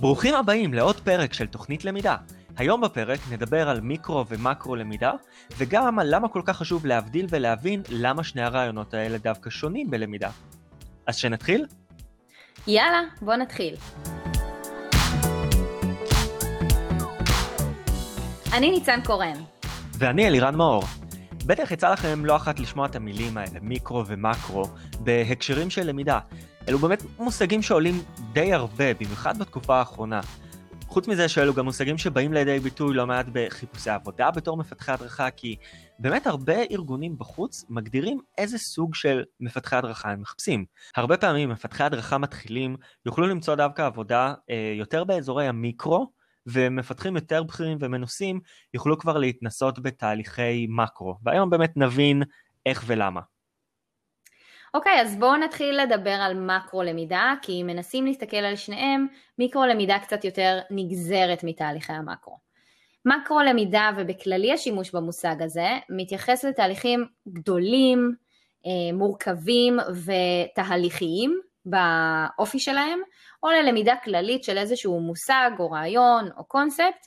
ברוכים הבאים לעוד פרק של תוכנית למידה. היום בפרק נדבר על מיקרו ומקרו למידה, וגם על למה כל כך חשוב להבדיל ולהבין למה שני הרעיונות האלה דווקא שונים בלמידה. אז שנתחיל? יאללה, בוא נתחיל. אני ניצן קורן. ואני אלירן מאור. בטח יצא לכם לא אחת לשמוע את המילים האלה, מיקרו ומקרו, בהקשרים של למידה. אלו באמת מושגים שעולים די הרבה, במיוחד בתקופה האחרונה. חוץ מזה שאלו גם מושגים שבאים לידי ביטוי לא מעט בחיפושי עבודה בתור מפתחי הדרכה, כי באמת הרבה ארגונים בחוץ מגדירים איזה סוג של מפתחי הדרכה הם מחפשים. הרבה פעמים מפתחי הדרכה מתחילים יוכלו למצוא דווקא עבודה אה, יותר באזורי המיקרו, ומפתחים יותר בכירים ומנוסים יוכלו כבר להתנסות בתהליכי מקרו. והיום באמת נבין איך ולמה. אוקיי, אז בואו נתחיל לדבר על מקרו למידה, כי אם מנסים להסתכל על שניהם, מיקרו למידה קצת יותר נגזרת מתהליכי המקרו. מקרו למידה ובכללי השימוש במושג הזה מתייחס לתהליכים גדולים, אה, מורכבים ותהליכיים באופי שלהם, או ללמידה כללית של איזשהו מושג או רעיון או קונספט.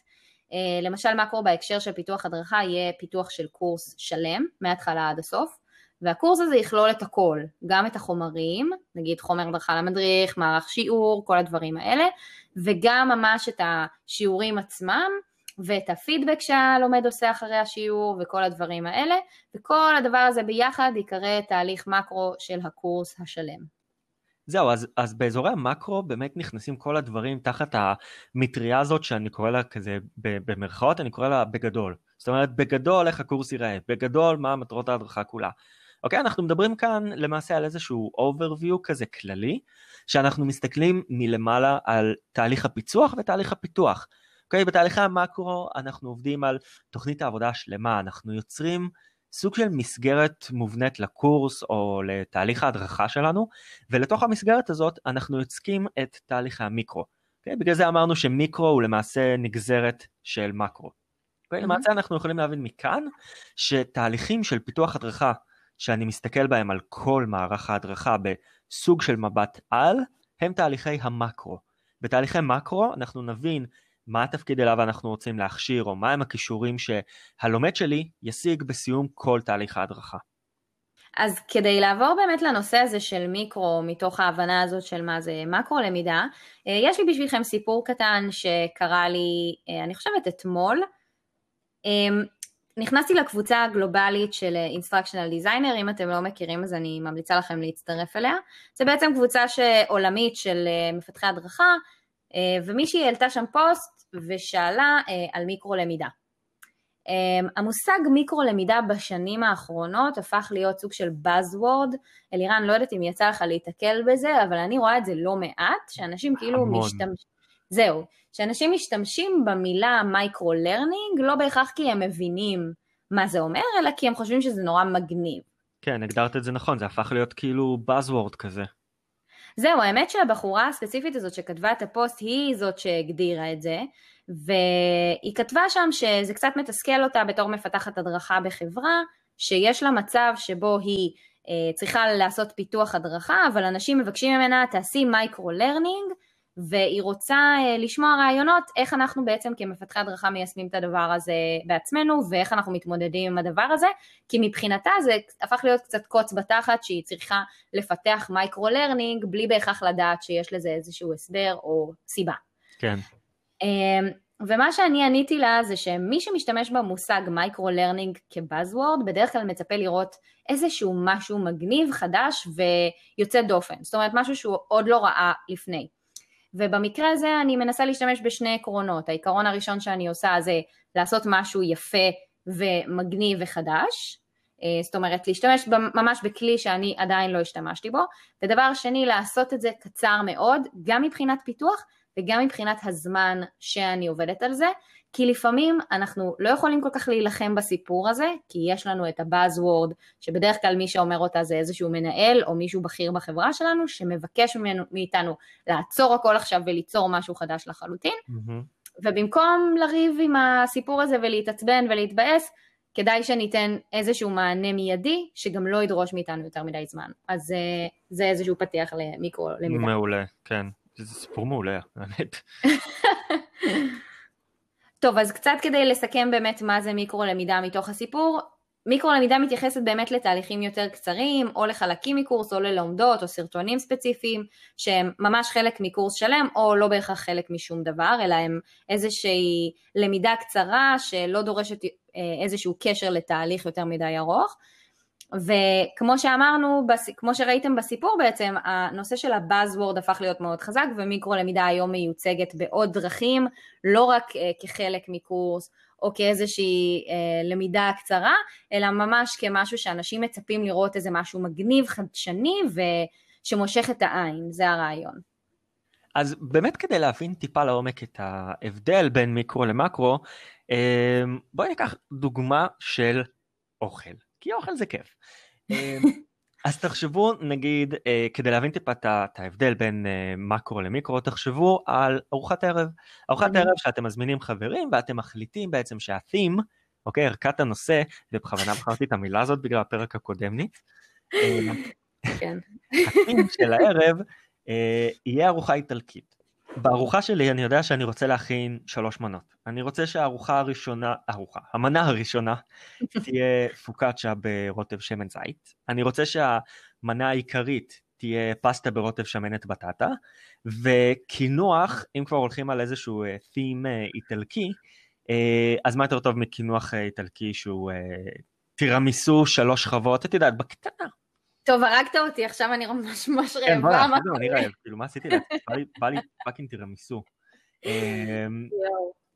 אה, למשל מקרו בהקשר של פיתוח הדרכה יהיה פיתוח של קורס שלם, מההתחלה עד הסוף. והקורס הזה יכלול את הכל, גם את החומרים, נגיד חומר הדרכה למדריך, מערך שיעור, כל הדברים האלה, וגם ממש את השיעורים עצמם, ואת הפידבק שהלומד עושה אחרי השיעור, וכל הדברים האלה, וכל הדבר הזה ביחד ייקרא תהליך מקרו של הקורס השלם. זהו, אז, אז באזורי המקרו באמת נכנסים כל הדברים תחת המטריה הזאת שאני קורא לה כזה במרכאות, אני קורא לה בגדול. זאת אומרת, בגדול איך הקורס ייראה, בגדול מה מטרות ההדרכה כולה. אוקיי, אנחנו מדברים כאן למעשה על איזשהו overview כזה כללי, שאנחנו מסתכלים מלמעלה על תהליך הפיצוח ותהליך הפיתוח. אוקיי, בתהליכי המקרו אנחנו עובדים על תוכנית העבודה השלמה, אנחנו יוצרים סוג של מסגרת מובנית לקורס או לתהליך ההדרכה שלנו, ולתוך המסגרת הזאת אנחנו יוצקים את תהליכי המיקרו. אוקיי, בגלל זה אמרנו שמיקרו הוא למעשה נגזרת של מקרו. אוקיי, mm-hmm. למעשה אנחנו יכולים להבין מכאן שתהליכים של פיתוח הדרכה שאני מסתכל בהם על כל מערך ההדרכה בסוג של מבט על, הם תהליכי המקרו. בתהליכי מקרו אנחנו נבין מה התפקיד אליו אנחנו רוצים להכשיר, או מהם הכישורים שהלומד שלי ישיג בסיום כל תהליך ההדרכה. אז כדי לעבור באמת לנושא הזה של מיקרו, מתוך ההבנה הזאת של מה זה מקרו למידה, אה, יש לי בשבילכם סיפור קטן שקרה לי, אה, אני חושבת אתמול. אמ, נכנסתי לקבוצה הגלובלית של instructional designer, אם אתם לא מכירים אז אני ממליצה לכם להצטרף אליה. זה בעצם קבוצה עולמית של אה, מפתחי הדרכה, אה, ומישהי העלתה שם פוסט ושאלה אה, על מיקרו למידה. המושג מיקרו למידה בשנים האחרונות הפך להיות סוג של Buzzword, אלירן לא יודעת אם יצא לך להיתקל בזה, אבל אני רואה את זה לא מעט, שאנשים כאילו משתמשים, זהו, שאנשים משתמשים במילה micro-learning לא בהכרח כי הם מבינים מה זה אומר, אלא כי הם חושבים שזה נורא מגניב. כן, הגדרת את זה נכון, זה הפך להיות כאילו Buzzword כזה. זהו, האמת שהבחורה הספציפית הזאת שכתבה את הפוסט היא זאת שהגדירה את זה, והיא כתבה שם שזה קצת מתסכל אותה בתור מפתחת הדרכה בחברה, שיש לה מצב שבו היא אה, צריכה לעשות פיתוח הדרכה, אבל אנשים מבקשים ממנה תעשי micro-learning, והיא רוצה אה, לשמוע רעיונות איך אנחנו בעצם כמפתחי הדרכה מיישמים את הדבר הזה בעצמנו ואיך אנחנו מתמודדים עם הדבר הזה כי מבחינתה זה הפך להיות קצת קוץ בתחת שהיא צריכה לפתח micro-learning בלי בהכרח לדעת שיש לזה איזשהו הסבר או סיבה. כן. אמ, ומה שאני עניתי לה זה שמי שמשתמש במושג micro-learning כ buzzword בדרך כלל מצפה לראות איזשהו משהו מגניב, חדש ויוצא דופן, זאת אומרת משהו שהוא עוד לא ראה לפני. ובמקרה הזה אני מנסה להשתמש בשני עקרונות. העיקרון הראשון שאני עושה זה לעשות משהו יפה ומגניב וחדש, אה, זאת אומרת להשתמש ממש בכלי שאני עדיין לא השתמשתי בו, ודבר שני לעשות את זה קצר מאוד, גם מבחינת פיתוח וגם מבחינת הזמן שאני עובדת על זה, כי לפעמים אנחנו לא יכולים כל כך להילחם בסיפור הזה, כי יש לנו את הבאזוורד, שבדרך כלל מי שאומר אותה זה איזשהו מנהל או מישהו בכיר בחברה שלנו, שמבקש ממנו, מאיתנו לעצור הכל עכשיו וליצור משהו חדש לחלוטין, mm-hmm. ובמקום לריב עם הסיפור הזה ולהתעצבן ולהתבאס, כדאי שניתן איזשהו מענה מיידי, שגם לא ידרוש מאיתנו יותר מדי זמן. אז אה, זה איזשהו פתיח למיקרו למידה. מעולה, כן. זה סיפור מעולה, האמת. טוב, אז קצת כדי לסכם באמת מה זה מיקרו-למידה מתוך הסיפור, מיקרו-למידה מתייחסת באמת לתהליכים יותר קצרים, או לחלקים מקורס, או ללומדות, או סרטונים ספציפיים, שהם ממש חלק מקורס שלם, או לא בהכרח חלק משום דבר, אלא הם איזושהי למידה קצרה שלא דורשת אה, איזשהו קשר לתהליך יותר מדי ארוך. וכמו שאמרנו, כמו שראיתם בסיפור בעצם, הנושא של הבאזוורד הפך להיות מאוד חזק ומיקרו למידה היום מיוצגת בעוד דרכים, לא רק אה, כחלק מקורס או כאיזושהי אה, למידה קצרה, אלא ממש כמשהו שאנשים מצפים לראות איזה משהו מגניב, חדשני ושמושך את העין, זה הרעיון. אז באמת כדי להבין טיפה לעומק את ההבדל בין מיקרו למקרו, אה, בואי ניקח דוגמה של אוכל. כי אוכל זה כיף. אמ, אז תחשבו נגיד אה, כדי להבין טיפה את ההבדל בין אה, מקרו למיקרו תחשבו על ארוחת ערב. ארוחת ערב שאתם מזמינים חברים ואתם מחליטים בעצם שהתים, אוקיי, ערכת הנושא, ובכוונה בחרתי את המילה הזאת בגלל הפרק הקודם ניץ. אמ, כן. התים של הערב אה, יהיה ארוחה איטלקית. בארוחה שלי אני יודע שאני רוצה להכין שלוש מנות. אני רוצה שהארוחה הראשונה, ארוחה, המנה הראשונה תהיה פוקאצ'ה ברוטב שמן זית. אני רוצה שהמנה העיקרית תהיה פסטה ברוטב שמנת בטטה, וקינוח, אם כבר הולכים על איזשהו תים אה, uh, איטלקי, uh, אז מה יותר טוב מקינוח איטלקי שהוא תירמיסו שלוש שכבות, את יודעת, בקטנה, טוב, הרגת אותי, עכשיו אני ממש ממש רעבה. כן, בוא'נה, אפילו אני רעב, כאילו, מה עשיתי? בא לי פאקינג תירמיסו. אמ,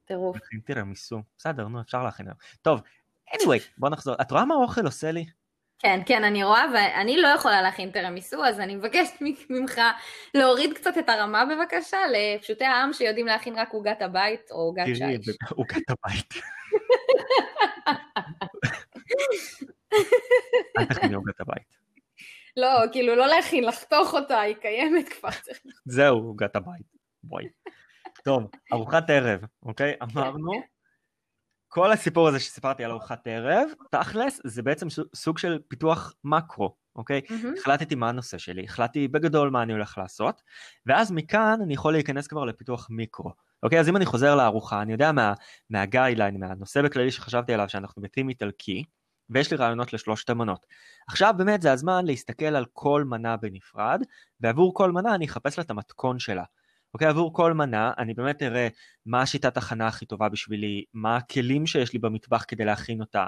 טירוף. תירמיסו, בסדר, נו, אפשר להכין. טוב, anyway, בוא נחזור. את רואה מה האוכל עושה לי? כן, כן, אני רואה, ואני לא יכולה להכין תרמיסו, אז אני מבקשת ממך להוריד קצת את הרמה בבקשה, לפשוטי העם שיודעים להכין רק עוגת הבית או עוגת שיש. תראי, עוגת הבית. אל תכיני עוגת הבית. לא, כאילו לא להכין, לחתוך אותה, היא קיימת כבר. זהו, עוגת הבית. בואי. טוב, ארוחת ערב, אוקיי? אמרנו, כל הסיפור הזה שסיפרתי על ארוחת ערב, תכלס, זה בעצם סוג של פיתוח מקרו, אוקיי? Mm-hmm. החלטתי מה הנושא שלי, החלטתי בגדול מה אני הולך לעשות, ואז מכאן אני יכול להיכנס כבר לפיתוח מיקרו. אוקיי, אז אם אני חוזר לארוחה, אני יודע מה, מהגיידליין, מהנושא בכללי שחשבתי עליו, שאנחנו בטים איטלקי, ויש לי רעיונות לשלושת המנות. עכשיו באמת זה הזמן להסתכל על כל מנה בנפרד, ועבור כל מנה אני אחפש לה את המתכון שלה. אוקיי, עבור כל מנה אני באמת אראה מה השיטת הכנה הכי טובה בשבילי, מה הכלים שיש לי במטבח כדי להכין אותה,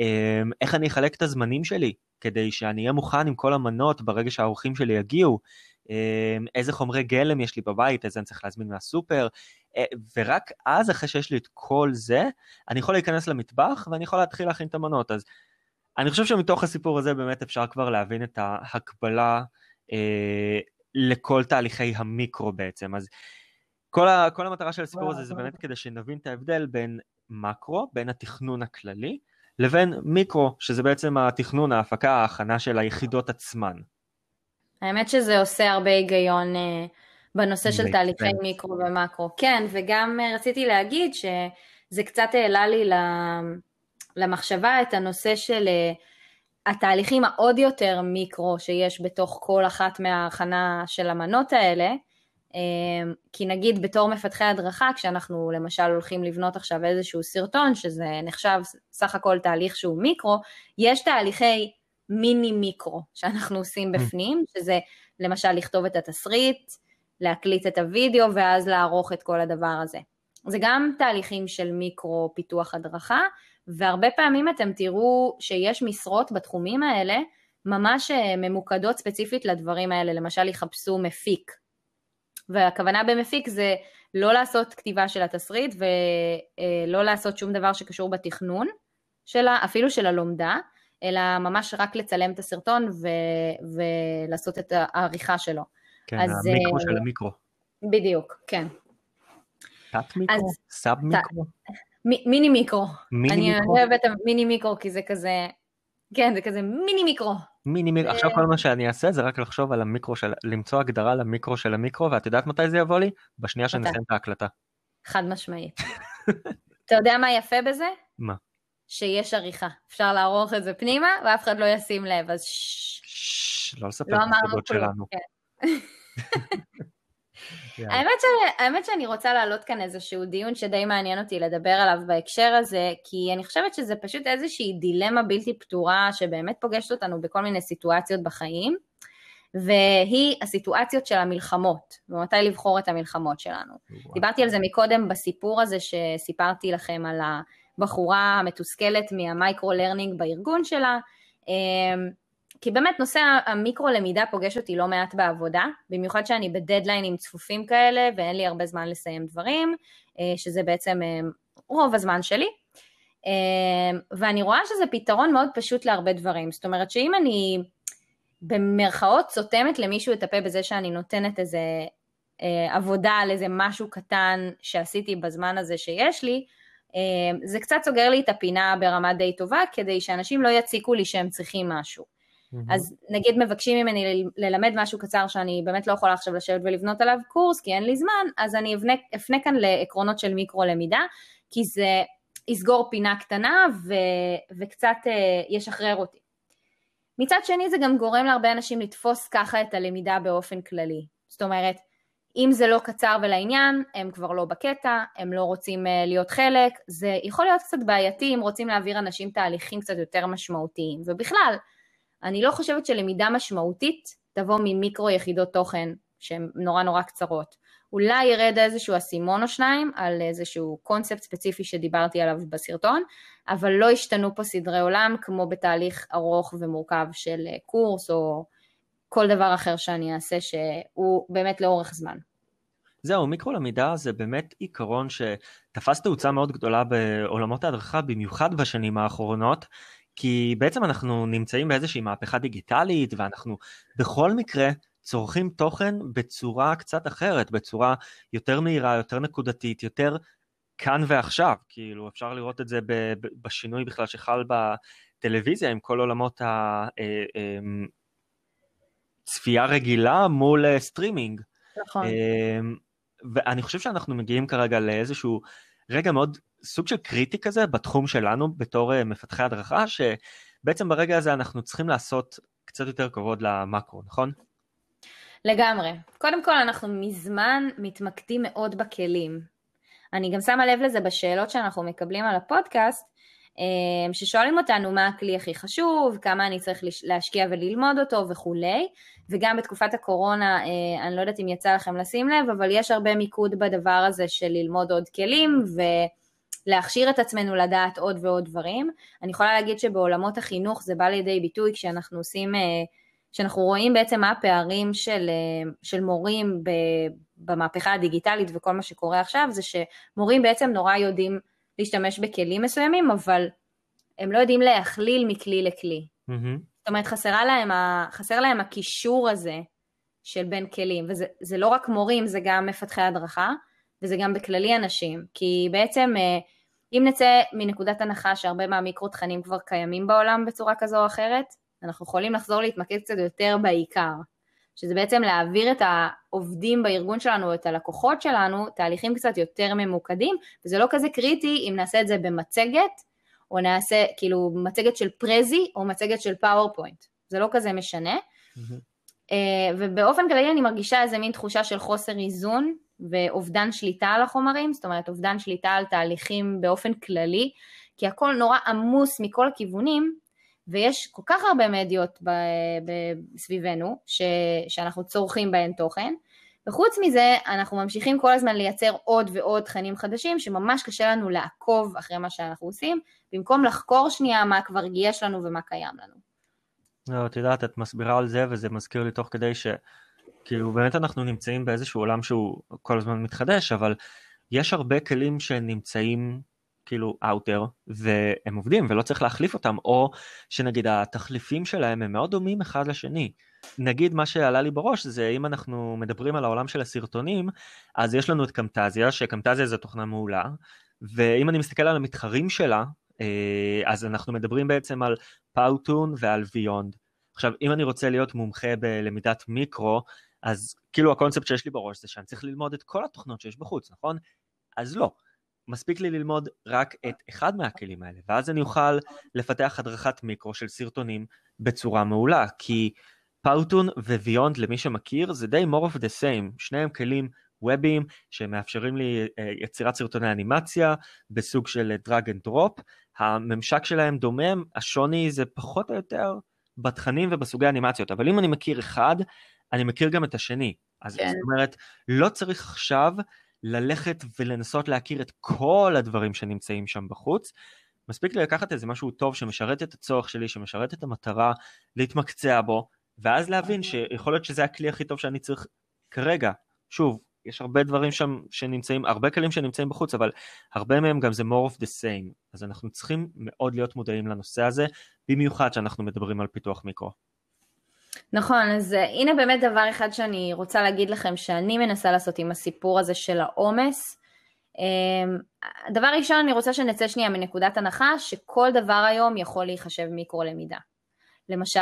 אמ, איך אני אחלק את הזמנים שלי כדי שאני אהיה מוכן עם כל המנות ברגע שהאורחים שלי יגיעו, אמ, איזה חומרי גלם יש לי בבית, איזה אני צריך להזמין מהסופר, ורק אז, אחרי שיש לי את כל זה, אני יכול להיכנס למטבח ואני יכול להתחיל להכין את המנות. אז אני חושב שמתוך הסיפור הזה באמת אפשר כבר להבין את ההקבלה אה, לכל תהליכי המיקרו בעצם. אז כל, ה, כל המטרה של הסיפור הזה זה באמת כדי שנבין את ההבדל בין מקרו, בין התכנון הכללי, לבין מיקרו, שזה בעצם התכנון, ההפקה, ההכנה של היחידות עצמן. האמת שזה עושה הרבה היגיון אה, בנושא של תהליכי מיקרו ומקרו. כן, וגם אה, רציתי להגיד שזה קצת העלה לי למחשבה את הנושא של אה, התהליכים העוד יותר מיקרו שיש בתוך כל אחת מההכנה של המנות האלה, כי נגיד בתור מפתחי הדרכה, כשאנחנו למשל הולכים לבנות עכשיו איזשהו סרטון, שזה נחשב סך הכל תהליך שהוא מיקרו, יש תהליכי מיני מיקרו שאנחנו עושים mm. בפנים, שזה למשל לכתוב את התסריט, להקליט את הוידאו ואז לערוך את כל הדבר הזה. זה גם תהליכים של מיקרו פיתוח הדרכה, והרבה פעמים אתם תראו שיש משרות בתחומים האלה ממש אה, ממוקדות ספציפית לדברים האלה, למשל יחפשו מפיק. והכוונה במפיק זה לא לעשות כתיבה של התסריט ולא אה, לעשות שום דבר שקשור בתכנון שלה, אפילו של הלומדה, אלא ממש רק לצלם את הסרטון ו- ולעשות את העריכה שלו. כן, אז, המיקרו של המיקרו. בדיוק, כן. תת מיקרו? אז, סאב מיקרו? מ- מיני מיקרו. מיני אני מיקרו? אני אוהבת את המיני מיקרו כי זה כזה, כן, זה כזה מיני מיקרו. מיני מיקרו, עכשיו כל מה שאני אעשה זה רק לחשוב על המיקרו של, למצוא הגדרה למיקרו של המיקרו, ואת יודעת מתי זה יבוא לי? בשנייה שנסיים את ההקלטה. חד משמעית. אתה יודע מה יפה בזה? מה? שיש עריכה. אפשר לערוך את זה פנימה, ואף אחד לא ישים לב, אז ששש. לא לספר את הסודות שלנו. כן. האמת, ש... האמת שאני רוצה להעלות כאן איזשהו דיון שדי מעניין אותי לדבר עליו בהקשר הזה, כי אני חושבת שזה פשוט איזושהי דילמה בלתי פתורה שבאמת פוגשת אותנו בכל מיני סיטואציות בחיים, והיא הסיטואציות של המלחמות, ומתי לבחור את המלחמות שלנו. וואו. דיברתי על זה מקודם בסיפור הזה שסיפרתי לכם על הבחורה המתוסכלת מה micro-learning בארגון שלה, אמ, כי באמת נושא המיקרו-למידה פוגש אותי לא מעט בעבודה, במיוחד שאני בדדליינים צפופים כאלה ואין לי הרבה זמן לסיים דברים, אה, שזה בעצם אה, רוב הזמן שלי. אה, ואני רואה שזה פתרון מאוד פשוט להרבה דברים. זאת אומרת שאם אני במרכאות סותמת למישהו את הפה בזה שאני נותנת איזה עבודה על איזה משהו קטן שעשיתי בזמן הזה שיש לי, זה קצת סוגר לי את הפינה ברמה די טובה, כדי שאנשים לא יציקו לי שהם צריכים משהו. אז נגיד מבקשים ממני ללמד משהו קצר שאני באמת לא יכולה עכשיו לשבת ולבנות עליו קורס כי אין לי זמן, אז אני אפנה, אפנה כאן לעקרונות של מיקרו למידה, כי זה יסגור פינה קטנה ו, וקצת uh, ישחרר אותי. מצד שני זה גם גורם להרבה אנשים לתפוס ככה את הלמידה באופן כללי. זאת אומרת, אם זה לא קצר ולעניין, הם כבר לא בקטע, הם לא רוצים uh, להיות חלק, זה יכול להיות קצת בעייתי אם רוצים להעביר אנשים תהליכים קצת יותר משמעותיים. ובכלל, אני לא חושבת שלמידה משמעותית תבוא ממיקרו יחידות תוכן שהן נורא נורא קצרות. אולי ירד איזשהו אסימון או שניים על איזשהו קונספט ספציפי שדיברתי עליו בסרטון, אבל לא השתנו פה סדרי עולם כמו בתהליך ארוך ומורכב של קורס או כל דבר אחר שאני אעשה שהוא באמת לאורך זמן. זהו, מיקרו למידה זה באמת עיקרון שתפס תאוצה מאוד גדולה בעולמות ההדרכה, במיוחד בשנים האחרונות, כי בעצם אנחנו נמצאים באיזושהי מהפכה דיגיטלית ואנחנו בכל מקרה צורכים תוכן בצורה קצת אחרת, בצורה יותר מהירה, יותר נקודתית, יותר כאן ועכשיו, כאילו אפשר לראות את זה בשינוי בכלל שחל בטלוויזיה עם כל עולמות הצפייה אה, אמ, רגילה מול אה, סטרימינג. נכון. אמ, ואני חושב שאנחנו מגיעים כרגע לאיזשהו רגע מאוד סוג של קריטי כזה בתחום שלנו בתור אה, מפתחי הדרכה, שבעצם ברגע הזה אנחנו צריכים לעשות קצת יותר כבוד למאקרו, נכון? לגמרי. קודם כל אנחנו מזמן מתמקדים מאוד בכלים. אני גם שמה לב לזה בשאלות שאנחנו מקבלים על הפודקאסט, ששואלים אותנו מה הכלי הכי חשוב, כמה אני צריך להשקיע וללמוד אותו וכולי, וגם בתקופת הקורונה, אה, אני לא יודעת אם יצא לכם לשים לב, אבל יש הרבה מיקוד בדבר הזה של ללמוד עוד כלים, ו... להכשיר את עצמנו לדעת עוד ועוד דברים. אני יכולה להגיד שבעולמות החינוך זה בא לידי ביטוי כשאנחנו עושים, אה, כשאנחנו רואים בעצם מה הפערים של, אה, של מורים במהפכה הדיגיטלית וכל מה שקורה עכשיו, זה שמורים בעצם נורא יודעים להשתמש בכלים מסוימים, אבל הם לא יודעים להכליל מכלי לכלי. Mm-hmm. זאת אומרת, חסרה להם, חסר להם הקישור הזה של בין כלים, וזה לא רק מורים, זה גם מפתחי הדרכה, וזה גם בכללי אנשים, כי בעצם אה, אם נצא מנקודת הנחה שהרבה מהמיקרו תכנים כבר קיימים בעולם בצורה כזו או אחרת, אנחנו יכולים לחזור להתמקד קצת יותר בעיקר, שזה בעצם להעביר את העובדים בארגון שלנו, את הלקוחות שלנו, תהליכים קצת יותר ממוקדים, וזה לא כזה קריטי אם נעשה את זה במצגת, או נעשה כאילו מצגת של Prezi, או מצגת של PowerPoint, זה לא כזה משנה. Mm-hmm. ובאופן כללי אני מרגישה איזה מין תחושה של חוסר איזון ואובדן שליטה על החומרים, זאת אומרת אובדן שליטה על תהליכים באופן כללי, כי הכל נורא עמוס מכל הכיוונים, ויש כל כך הרבה מדיות ב, ב, סביבנו, ש, שאנחנו צורכים בהן תוכן, וחוץ מזה אנחנו ממשיכים כל הזמן לייצר עוד ועוד תכנים חדשים שממש קשה לנו לעקוב אחרי מה שאנחנו עושים, במקום לחקור שנייה מה כבר יש לנו ומה קיים לנו. לא, את יודעת, את מסבירה על זה וזה מזכיר לי תוך כדי ש... כאילו באמת אנחנו נמצאים באיזשהו עולם שהוא כל הזמן מתחדש, אבל יש הרבה כלים שנמצאים כאילו there והם עובדים ולא צריך להחליף אותם, או שנגיד התחליפים שלהם הם מאוד דומים אחד לשני. נגיד מה שעלה לי בראש זה אם אנחנו מדברים על העולם של הסרטונים, אז יש לנו את קמטזיה, שקמטזיה זו תוכנה מעולה, ואם אני מסתכל על המתחרים שלה, אה, אז אנחנו מדברים בעצם על Powtoon ועל Vyond. עכשיו, אם אני רוצה להיות מומחה בלמידת מיקרו, אז כאילו הקונספט שיש לי בראש זה שאני צריך ללמוד את כל התוכנות שיש בחוץ, נכון? אז לא. מספיק לי ללמוד רק את אחד מהכלים האלה, ואז אני אוכל לפתח הדרכת מיקרו של סרטונים בצורה מעולה, כי Powtoon ו Vyond למי שמכיר זה די more of the same, שניהם כלים וובים שמאפשרים לי יצירת סרטוני אנימציה בסוג של drag and drop. הממשק שלהם דומה, השוני זה פחות או יותר בתכנים ובסוגי אנימציות, אבל אם אני מכיר אחד, אני מכיר גם את השני. אז כן. זאת אומרת, לא צריך עכשיו ללכת ולנסות להכיר את כל הדברים שנמצאים שם בחוץ. מספיק לי לקחת איזה משהו טוב שמשרת את הצורך שלי, שמשרת את המטרה, להתמקצע בו, ואז להבין שיכול להיות שזה הכלי הכי טוב שאני צריך כרגע. שוב, יש הרבה דברים שם שנמצאים, הרבה כלים שנמצאים בחוץ, אבל הרבה מהם גם זה more of the same. אז אנחנו צריכים מאוד להיות מודעים לנושא הזה, במיוחד שאנחנו מדברים על פיתוח מיקרו. נכון, אז אה, הנה באמת דבר אחד שאני רוצה להגיד לכם שאני מנסה לעשות עם הסיפור הזה של העומס. אמ, דבר ראשון, אני רוצה שנצא שנייה מנקודת הנחה שכל דבר היום יכול להיחשב מיקרו למידה. למשל,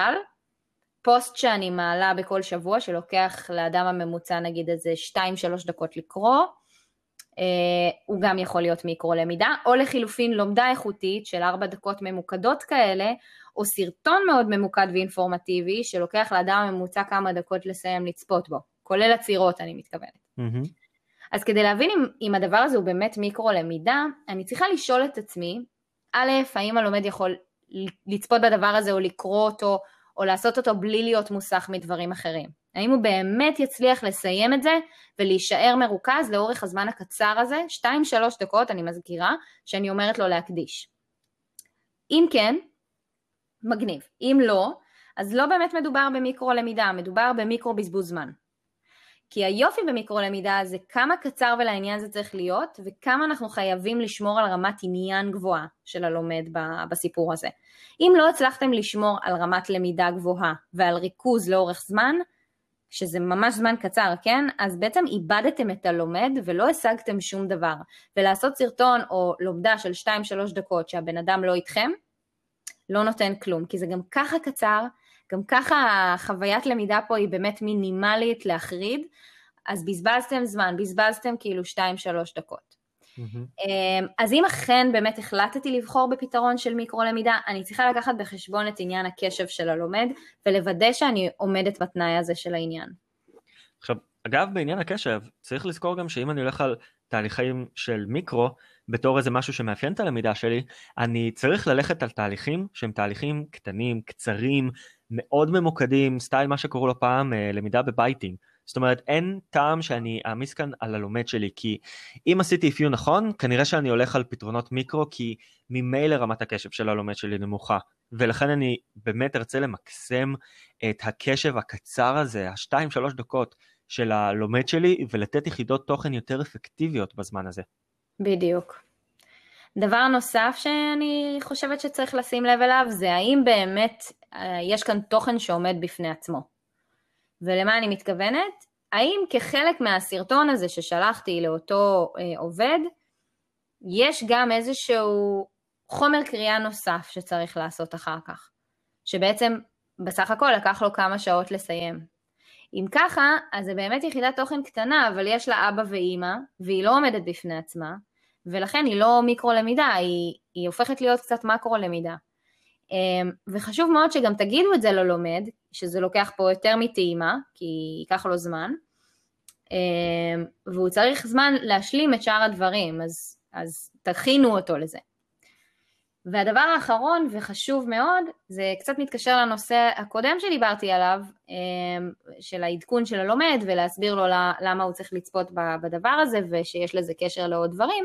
פוסט שאני מעלה בכל שבוע שלוקח לאדם הממוצע נגיד איזה 2-3 דקות לקרוא, הוא גם יכול להיות מיקרו למידה, או לחילופין לומדה איכותית של 4 דקות ממוקדות כאלה, או סרטון מאוד ממוקד ואינפורמטיבי שלוקח לאדם הממוצע כמה דקות לסיים לצפות בו, כולל עצירות אני מתכוונת. Mm-hmm. אז כדי להבין אם, אם הדבר הזה הוא באמת מיקרו למידה, אני צריכה לשאול את עצמי, א', האם הלומד יכול לצפות בדבר הזה או לקרוא אותו או לעשות אותו בלי להיות מוסך מדברים אחרים. האם הוא באמת יצליח לסיים את זה ולהישאר מרוכז לאורך הזמן הקצר הזה, 2-3 דקות אני מזכירה, שאני אומרת לו להקדיש. אם כן, מגניב. אם לא, אז לא באמת מדובר במיקרו למידה, מדובר במיקרו בזבוז זמן. כי היופי במיקרו למידה זה כמה קצר ולעניין זה צריך להיות וכמה אנחנו חייבים לשמור על רמת עניין גבוהה של הלומד בסיפור הזה. אם לא הצלחתם לשמור על רמת למידה גבוהה ועל ריכוז לאורך זמן, שזה ממש זמן קצר, כן? אז בעצם איבדתם את הלומד ולא השגתם שום דבר. ולעשות סרטון או לומדה של 2-3 דקות שהבן אדם לא איתכם, לא נותן כלום, כי זה גם ככה קצר, גם ככה חוויית למידה פה היא באמת מינימלית להחריד, אז בזבזתם זמן, בזבזתם כאילו 2-3 דקות. Mm-hmm. אז אם אכן באמת החלטתי לבחור בפתרון של מיקרו למידה, אני צריכה לקחת בחשבון את עניין הקשב של הלומד ולוודא שאני עומדת בתנאי הזה של העניין. עכשיו, אגב, בעניין הקשב, צריך לזכור גם שאם אני הולך על תהליכים של מיקרו, בתור איזה משהו שמאפיין את הלמידה שלי, אני צריך ללכת על תהליכים שהם תהליכים קטנים, קצרים, מאוד ממוקדים, style מה שקראו לו פעם אה, למידה ב biting. זאת אומרת, אין טעם שאני אעמיס כאן על הלומד שלי, כי אם עשיתי אפיון נכון, כנראה שאני הולך על פתרונות מיקרו, כי ממילא רמת הקשב של הלומד שלי נמוכה. ולכן אני באמת ארצה למקסם את הקשב הקצר הזה, השתיים שלוש דקות של הלומד שלי, ולתת יחידות תוכן יותר אפקטיביות בזמן הזה. בדיוק. דבר נוסף שאני חושבת שצריך לשים לב אליו זה האם באמת אה, יש כאן תוכן שעומד בפני עצמו. ולמה אני מתכוונת? האם כחלק מהסרטון הזה ששלחתי לאותו אה, עובד, יש גם איזשהו חומר קריאה נוסף שצריך לעשות אחר כך, שבעצם בסך הכל לקח לו כמה שעות לסיים. אם ככה, אז זה באמת יחידת תוכן קטנה, אבל יש לה אבא ואימא, והיא לא עומדת בפני עצמה, ולכן היא לא מיקרו למידה, היא, היא הופכת להיות קצת מקרו למידה. אמ, וחשוב מאוד שגם תגידו את זה ללומד, שזה לוקח פה יותר מטעימה, כי ייקח לו זמן, אמ, והוא צריך זמן להשלים את שאר הדברים, אז, אז תכינו אותו לזה. והדבר האחרון וחשוב מאוד, זה קצת מתקשר לנושא הקודם שדיברתי עליו, אמ, של העדכון של הלומד ולהסביר לו למה הוא צריך לצפות בדבר הזה ושיש לזה קשר לעוד דברים.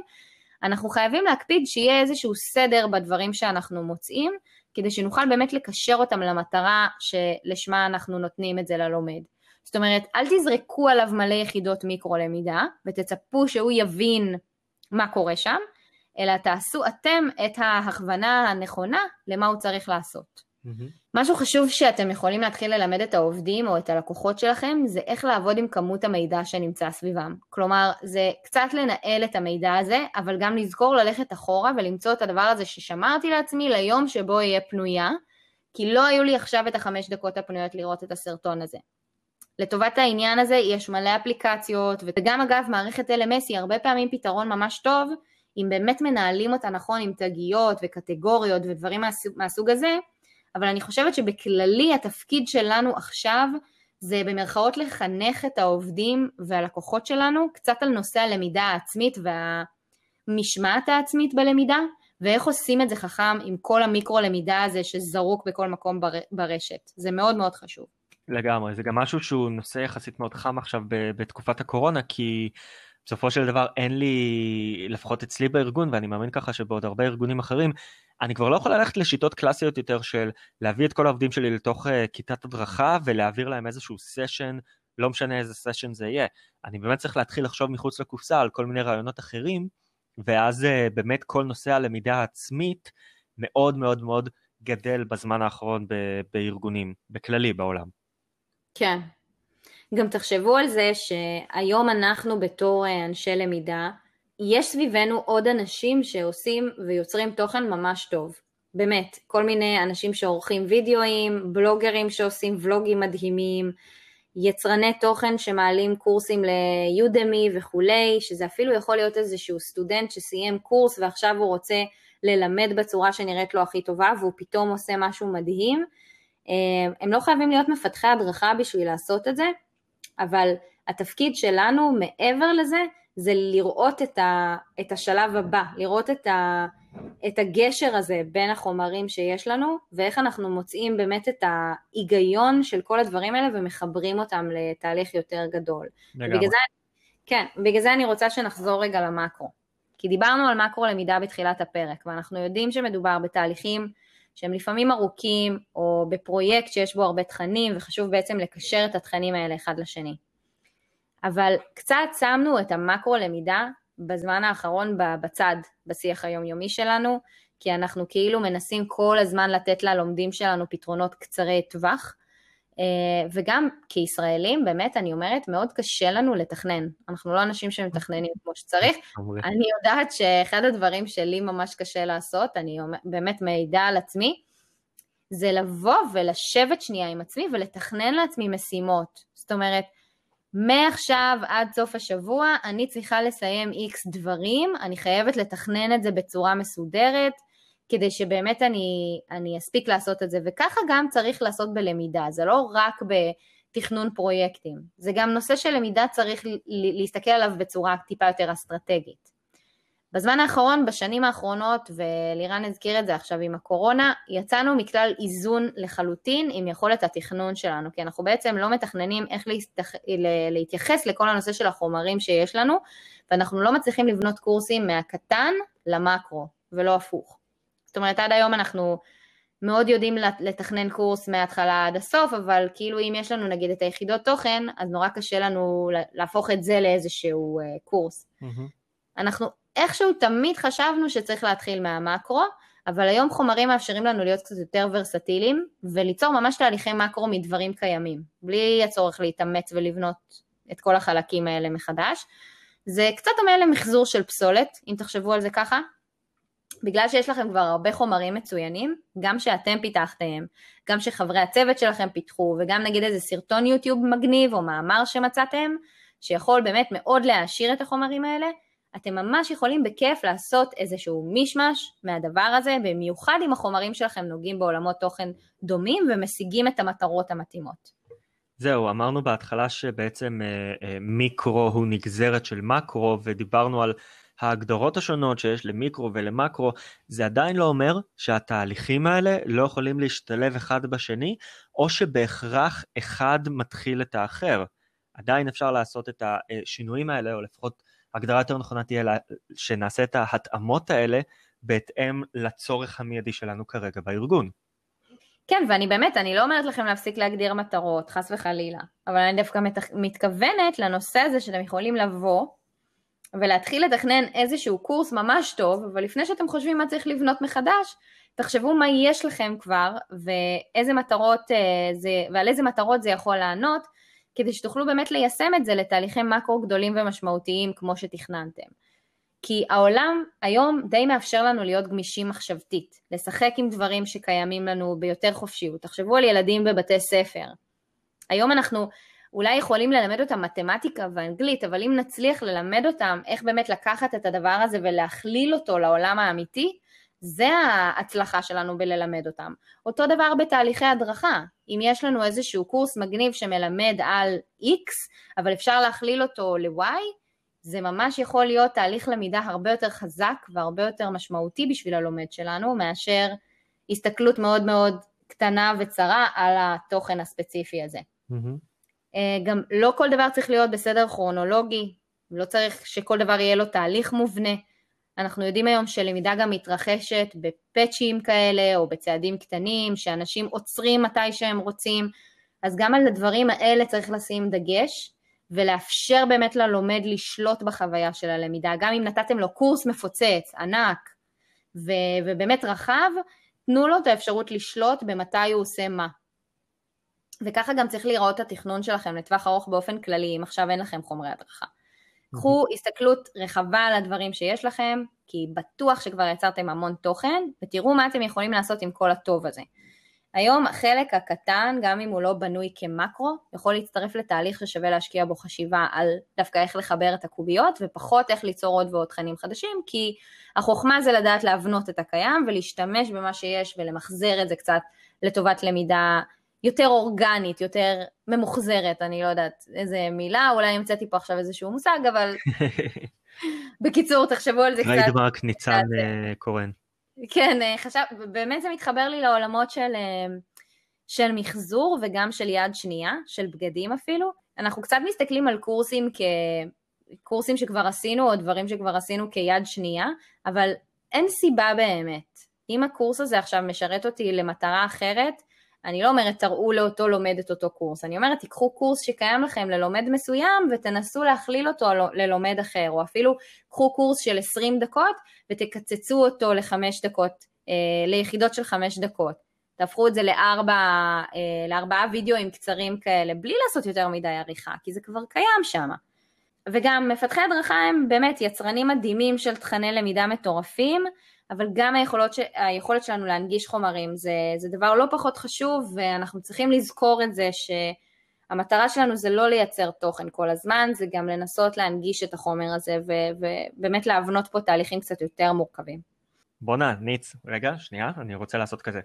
אנחנו חייבים להקפיד שיהיה איזשהו סדר בדברים שאנחנו מוצאים, כדי שנוכל באמת לקשר אותם למטרה שלשמה אנחנו נותנים את זה ללומד. זאת אומרת, אל תזרקו עליו מלא יחידות מיקרו למידה ותצפו שהוא יבין מה קורה שם, אלא תעשו אתם את ההכוונה הנכונה למה הוא צריך לעשות. Mm-hmm. משהו חשוב שאתם יכולים להתחיל ללמד את העובדים או את הלקוחות שלכם זה איך לעבוד עם כמות המידע שנמצא סביבם. כלומר, זה קצת לנהל את המידע הזה, אבל גם לזכור ללכת אחורה ולמצוא את הדבר הזה ששמרתי לעצמי ליום שבו אהיה פנויה, כי לא היו לי עכשיו את החמש דקות הפנויות לראות את הסרטון הזה. לטובת העניין הזה יש מלא אפליקציות, וגם אגב מערכת LMS היא הרבה פעמים פתרון ממש טוב, אם באמת מנהלים אותה נכון עם תגיות וקטגוריות ודברים מהסוג, הזה, אבל אני חושבת שבכללי התפקיד שלנו עכשיו זה במרכאות לחנך את העובדים והלקוחות שלנו קצת על נושא הלמידה העצמית והמשמעת העצמית בלמידה, ואיך עושים את זה חכם עם כל המיקרו למידה הזה שזרוק בכל מקום ברשת. זה מאוד מאוד חשוב. לגמרי, זה גם משהו שהוא נושא יחסית מאוד חם עכשיו בתקופת הקורונה, כי בסופו של דבר אין לי, לפחות אצלי בארגון, ואני מאמין ככה שבעוד הרבה ארגונים אחרים, אני כבר לא יכול ללכת לשיטות קלאסיות יותר של להביא את כל העובדים שלי לתוך uh, כיתת הדרכה ולהעביר להם איזשהו סשן, לא משנה איזה סשן זה יהיה. אני באמת צריך להתחיל לחשוב מחוץ לקופסה על כל מיני רעיונות אחרים, ואז uh, באמת כל נושא הלמידה העצמית מאוד מאוד מאוד גדל בזמן האחרון ב- בארגונים, בכללי בעולם. כן. גם תחשבו על זה שהיום אנחנו בתור אה, אנשי למידה, יש סביבנו עוד אנשים שעושים ויוצרים תוכן ממש טוב. באמת, כל מיני אנשים שעורכים וידאוים, בלוגרים שעושים ולוגים מדהימים, יצרני תוכן שמעלים קורסים ליודמי וכולי, שזה אפילו יכול להיות איזשהו סטודנט שסיים קורס ועכשיו הוא רוצה ללמד בצורה שנראית לו הכי טובה והוא פתאום עושה משהו מדהים. אה, הם לא חייבים להיות מפתחי הדרכה בשביל לעשות את זה, אבל התפקיד שלנו מעבר לזה זה לראות את, ה, את השלב הבא, לראות את, ה, את הגשר הזה בין החומרים שיש לנו ואיך אנחנו מוצאים באמת את ההיגיון של כל הדברים האלה ומחברים אותם לתהליך יותר גדול. בגלל זה, כן, בגלל זה אני רוצה שנחזור רגע למקרו. כי דיברנו על מקרו למידה בתחילת הפרק ואנחנו יודעים שמדובר בתהליכים שהם לפעמים ארוכים או בפרויקט שיש בו הרבה תכנים וחשוב בעצם לקשר את התכנים האלה אחד לשני. אבל קצת שמנו את המקרו למידה בזמן האחרון בצד בשיח היומיומי שלנו, כי אנחנו כאילו מנסים כל הזמן לתת ללומדים שלנו פתרונות קצרי טווח, אה, וגם כישראלים, באמת, אני אומרת, מאוד קשה לנו לתכנן. אנחנו לא אנשים שמתכננים כמו שצריך. אני יודעת שאחד הדברים שלי ממש קשה לעשות, אני באמת מעידה על עצמי, זה לבוא ולשבת שנייה עם עצמי ולתכנן לעצמי משימות. זאת אומרת, מעכשיו עד סוף השבוע אני צריכה לסיים איקס דברים, אני חייבת לתכנן את זה בצורה מסודרת, כדי שבאמת אני, אני אספיק לעשות את זה, וככה גם צריך לעשות בלמידה, זה לא רק בתכנון פרויקטים, זה גם נושא של למידה צריך להסתכל עליו בצורה טיפה יותר אסטרטגית. בזמן האחרון, בשנים האחרונות, ולירן הזכיר את זה עכשיו עם הקורונה, יצאנו מכלל איזון לחלוטין עם יכולת התכנון שלנו, כי אנחנו בעצם לא מתכננים איך להסתח... להתייחס לכל הנושא של החומרים שיש לנו, ואנחנו לא מצליחים לבנות קורסים מהקטן למקרו, ולא הפוך. זאת אומרת, עד היום אנחנו מאוד יודעים לתכנן קורס מההתחלה עד הסוף, אבל כאילו אם יש לנו נגיד את היחידות תוכן, אז נורא קשה לנו להפוך את זה לאיזשהו אה, קורס. Mm-hmm. אנחנו איכשהו תמיד חשבנו שצריך להתחיל מהמקרו, אבל היום חומרים מאפשרים לנו להיות קצת יותר ורסטיליים, וליצור ממש תהליכי מקרו מדברים קיימים, בלי הצורך להתאמץ ולבנות את כל החלקים האלה מחדש. זה קצת דומה למחזור של פסולת, אם תחשבו על זה ככה. בגלל שיש לכם כבר הרבה חומרים מצוינים, גם שאתם פיתחתם, גם שחברי הצוות שלכם פיתחו, וגם נגיד איזה סרטון יוטיוב מגניב או מאמר שמצאתם, שיכול באמת מאוד להעשיר את החומרים האלה, אתם ממש יכולים בכיף לעשות איזשהו מישמש מהדבר הזה, במיוחד אם החומרים שלכם נוגעים בעולמות תוכן דומים ומשיגים את המטרות המתאימות. זהו, אמרנו בהתחלה שבעצם אה, אה, מיקרו הוא נגזרת של מקרו, ודיברנו על ההגדרות השונות שיש למיקרו ולמקרו, זה עדיין לא אומר שהתהליכים האלה לא יכולים להשתלב אחד בשני, או שבהכרח אחד מתחיל את האחר. עדיין אפשר לעשות את השינויים האלה, או לפחות הגדרה יותר נכונה תהיה שנעשה את ההתאמות האלה בהתאם לצורך המיידי שלנו כרגע בארגון. כן, ואני באמת, אני לא אומרת לכם להפסיק להגדיר מטרות, חס וחלילה, אבל אני דווקא מתכוונת לנושא הזה שאתם יכולים לבוא ולהתחיל לתכנן איזשהו קורס ממש טוב, אבל לפני שאתם חושבים מה צריך לבנות מחדש, תחשבו מה יש לכם כבר ואיזה מטרות אה, זה, ועל איזה מטרות זה יכול לענות, כדי שתוכלו באמת ליישם את זה לתהליכי מקרו גדולים ומשמעותיים כמו שתכננתם. כי העולם היום די מאפשר לנו להיות גמישים מחשבתית, לשחק עם דברים שקיימים לנו ביותר חופשיות. תחשבו על ילדים בבתי ספר. היום אנחנו אולי יכולים ללמד אותם מתמטיקה ואנגלית, אבל אם נצליח ללמד אותם איך באמת לקחת את הדבר הזה ולהכליל אותו לעולם האמיתי, זה ההצלחה שלנו בללמד אותם. אותו דבר בתהליכי הדרכה, אם יש לנו איזשהו קורס מגניב שמלמד על X, אבל אפשר להכליל אותו ל-Y, זה ממש יכול להיות תהליך למידה הרבה יותר חזק והרבה יותר משמעותי בשביל הלומד שלנו, מאשר הסתכלות מאוד מאוד קטנה וצרה על התוכן הספציפי הזה. Mm-hmm. גם לא כל דבר צריך להיות בסדר כרונולוגי, לא צריך שכל דבר יהיה לו תהליך מובנה. אנחנו יודעים היום שלמידה גם מתרחשת בפאצ'ים כאלה או בצעדים קטנים, שאנשים עוצרים מתי שהם רוצים, אז גם על הדברים האלה צריך לשים דגש ולאפשר באמת ללומד לשלוט בחוויה של הלמידה, גם אם נתתם לו קורס מפוצץ, ענק ו- ובאמת רחב, תנו לו את האפשרות לשלוט במתי הוא עושה מה. וככה גם צריך לראות את התכנון שלכם לטווח ארוך באופן כללי, אם עכשיו אין לכם חומרי הדרכה. קחו הסתכלות רחבה על הדברים שיש לכם, כי בטוח שכבר יצרתם המון תוכן, ותראו מה אתם יכולים לעשות עם כל הטוב הזה. היום החלק הקטן, גם אם הוא לא בנוי כמקרו, יכול להצטרף לתהליך ששווה להשקיע בו חשיבה על דווקא איך לחבר את הקוביות, ופחות איך ליצור עוד ועוד תכנים חדשים, כי החוכמה זה לדעת להבנות את הקיים ולהשתמש במה שיש ולמחזר את זה קצת לטובת למידה יותר אורגנית, יותר ממוחזרת, אני לא יודעת איזה מילה, אולי המצאתי פה עכשיו איזשהו מושג, אבל בקיצור, תחשבו על זה קצת. ראית רק ניצן אה, קורן. כן, אה, חשב, באמת זה מתחבר לי לעולמות של, אה, של מחזור וגם של יד שנייה, של בגדים אפילו. אנחנו קצת מסתכלים על קורסים כ... קורסים שכבר עשינו או דברים שכבר עשינו כיד שנייה, אבל אין סיבה באמת. אם הקורס הזה עכשיו משרת אותי למטרה אחרת, אני לא אומרת תראו לאותו לומד את אותו קורס, אני אומרת תיקחו קורס שקיים לכם ללומד מסוים ותנסו להכליל אותו ללומד אחר, או אפילו קחו קורס של 20 דקות ותקצצו אותו לחמש דקות, אה, ליחידות של חמש דקות. תהפכו את זה לארבע, אה, לארבעה וידאוים קצרים כאלה, בלי לעשות יותר מדי עריכה, כי זה כבר קיים שם. וגם מפתחי הדרכה הם באמת יצרנים מדהימים של תכני למידה מטורפים, אבל גם היכולות ש... היכולת שלנו להנגיש חומרים זה, זה דבר לא פחות חשוב ואנחנו צריכים לזכור את זה שהמטרה שלנו זה לא לייצר תוכן כל הזמן, זה גם לנסות להנגיש את החומר הזה ו... ובאמת להבנות פה תהליכים קצת יותר מורכבים. בואנה, ניץ, רגע, שנייה, אני רוצה לעשות כזה.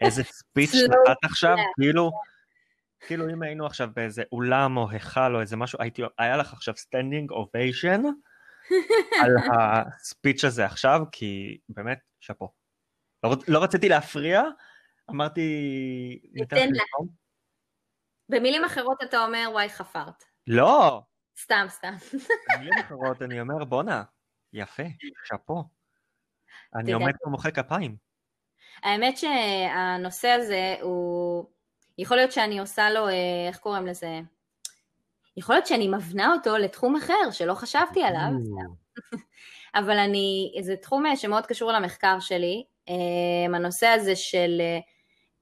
איזה ספיץ' נתת עכשיו, כאילו, כאילו אם היינו עכשיו באיזה אולם או היכל או איזה משהו, הייתי, היה לך עכשיו standing ovation. על ה speech הזה עכשיו, כי באמת, שאפו. לא, לא רציתי להפריע, אמרתי... ניתן לה. במילים אחרות אתה אומר, וואי, חפרת. לא. סתם, סתם. במילים אחרות אני אומר, בואנה, יפה, שאפו. אני עומד פה מוחא כפיים. האמת שהנושא הזה הוא... יכול להיות שאני עושה לו, אה, איך קוראים לזה? יכול להיות שאני מבנה אותו לתחום אחר שלא חשבתי עליו, אבל אני, זה תחום אה, שמאוד קשור למחקר שלי, אה, הנושא הזה של אה,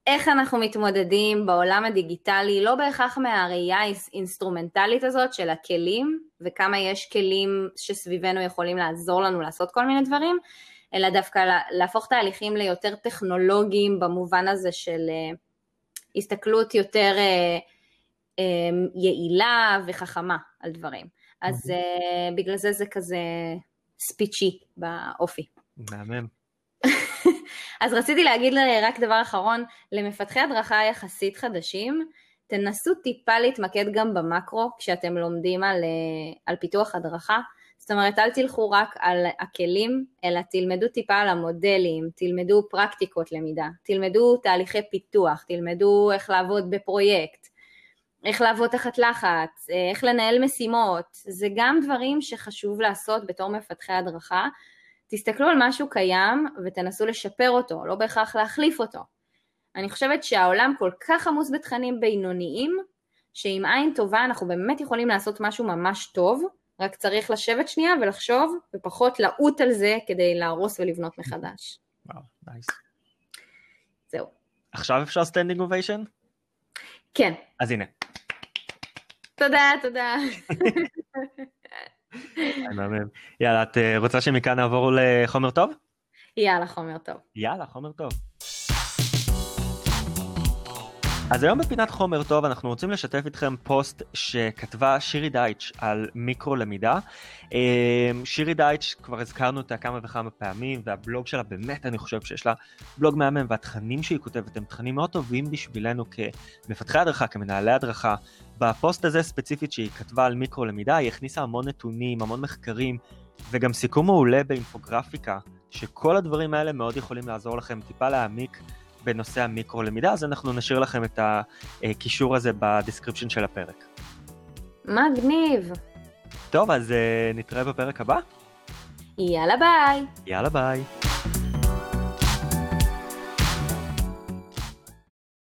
איך אנחנו מתמודדים בעולם הדיגיטלי, לא בהכרח מהראייה האינסטרומנטלית הזאת של הכלים, וכמה יש כלים שסביבנו יכולים לעזור לנו לעשות כל מיני דברים, אלא דווקא להפוך תהליכים ליותר טכנולוגיים במובן הזה של הסתכלות יותר אמ, יעילה וחכמה על דברים. אז uh, בגלל זה זה כזה ספיצ'י באופי. מהמם. אז רציתי להגיד רק דבר אחרון, למפתחי הדרכה יחסית חדשים, תנסו טיפה להתמקד גם במקרו כשאתם לומדים על, אה, על פיתוח הדרכה. זאת אומרת, אל תלכו רק על הכלים, אלא תלמדו טיפה על המודלים, תלמדו פרקטיקות למידה, תלמדו תהליכי פיתוח, תלמדו איך לעבוד בפרויקט, איך לעבוד תחת לחץ, אה, איך לנהל משימות, זה גם דברים שחשוב לעשות בתור מפתחי הדרכה. תסתכלו על משהו קיים ותנסו לשפר אותו, לא בהכרח להחליף אותו. אני חושבת שהעולם כל כך עמוס בתכנים בינוניים, שעם עין טובה אנחנו באמת יכולים לעשות משהו ממש טוב, רק צריך לשבת שנייה ולחשוב, ופחות לעוט על זה כדי להרוס ולבנות מחדש. וואו, נייס. זהו. עכשיו אפשר standing ovation? כן. אז הנה. תודה, תודה. יאללה, את אה, רוצה שמכאן נעבור לחומר טוב? יאללה, חומר טוב. יאללה, חומר טוב. אז היום בפינת חומר טוב אנחנו רוצים לשתף איתכם פוסט שכתבה שירי דייטש על מיקרו למידה. אמ, שירי דייטש, כבר הזכרנו אותה כמה וכמה פעמים, והבלוג שלה באמת אני חושב שיש לה בלוג מהמם, והתכנים שהיא כותבת הם תכנים מאוד טובים בשבילנו כמפתחי הדרכה, כמנהלי הדרכה. בפוסט הזה ספציפית שהיא כתבה על מיקרו למידה, היא הכניסה המון נתונים, המון מחקרים, וגם סיכום מעולה באינפוגרפיקה, שכל הדברים האלה מאוד יכולים לעזור לכם טיפה להעמיק. בנושא המיקרו-למידה, אז אנחנו נשאיר לכם את הקישור הזה ב description של הפרק. מגניב. טוב, אז uh, נתראה בפרק הבא. יאללה ביי. יאללה ביי.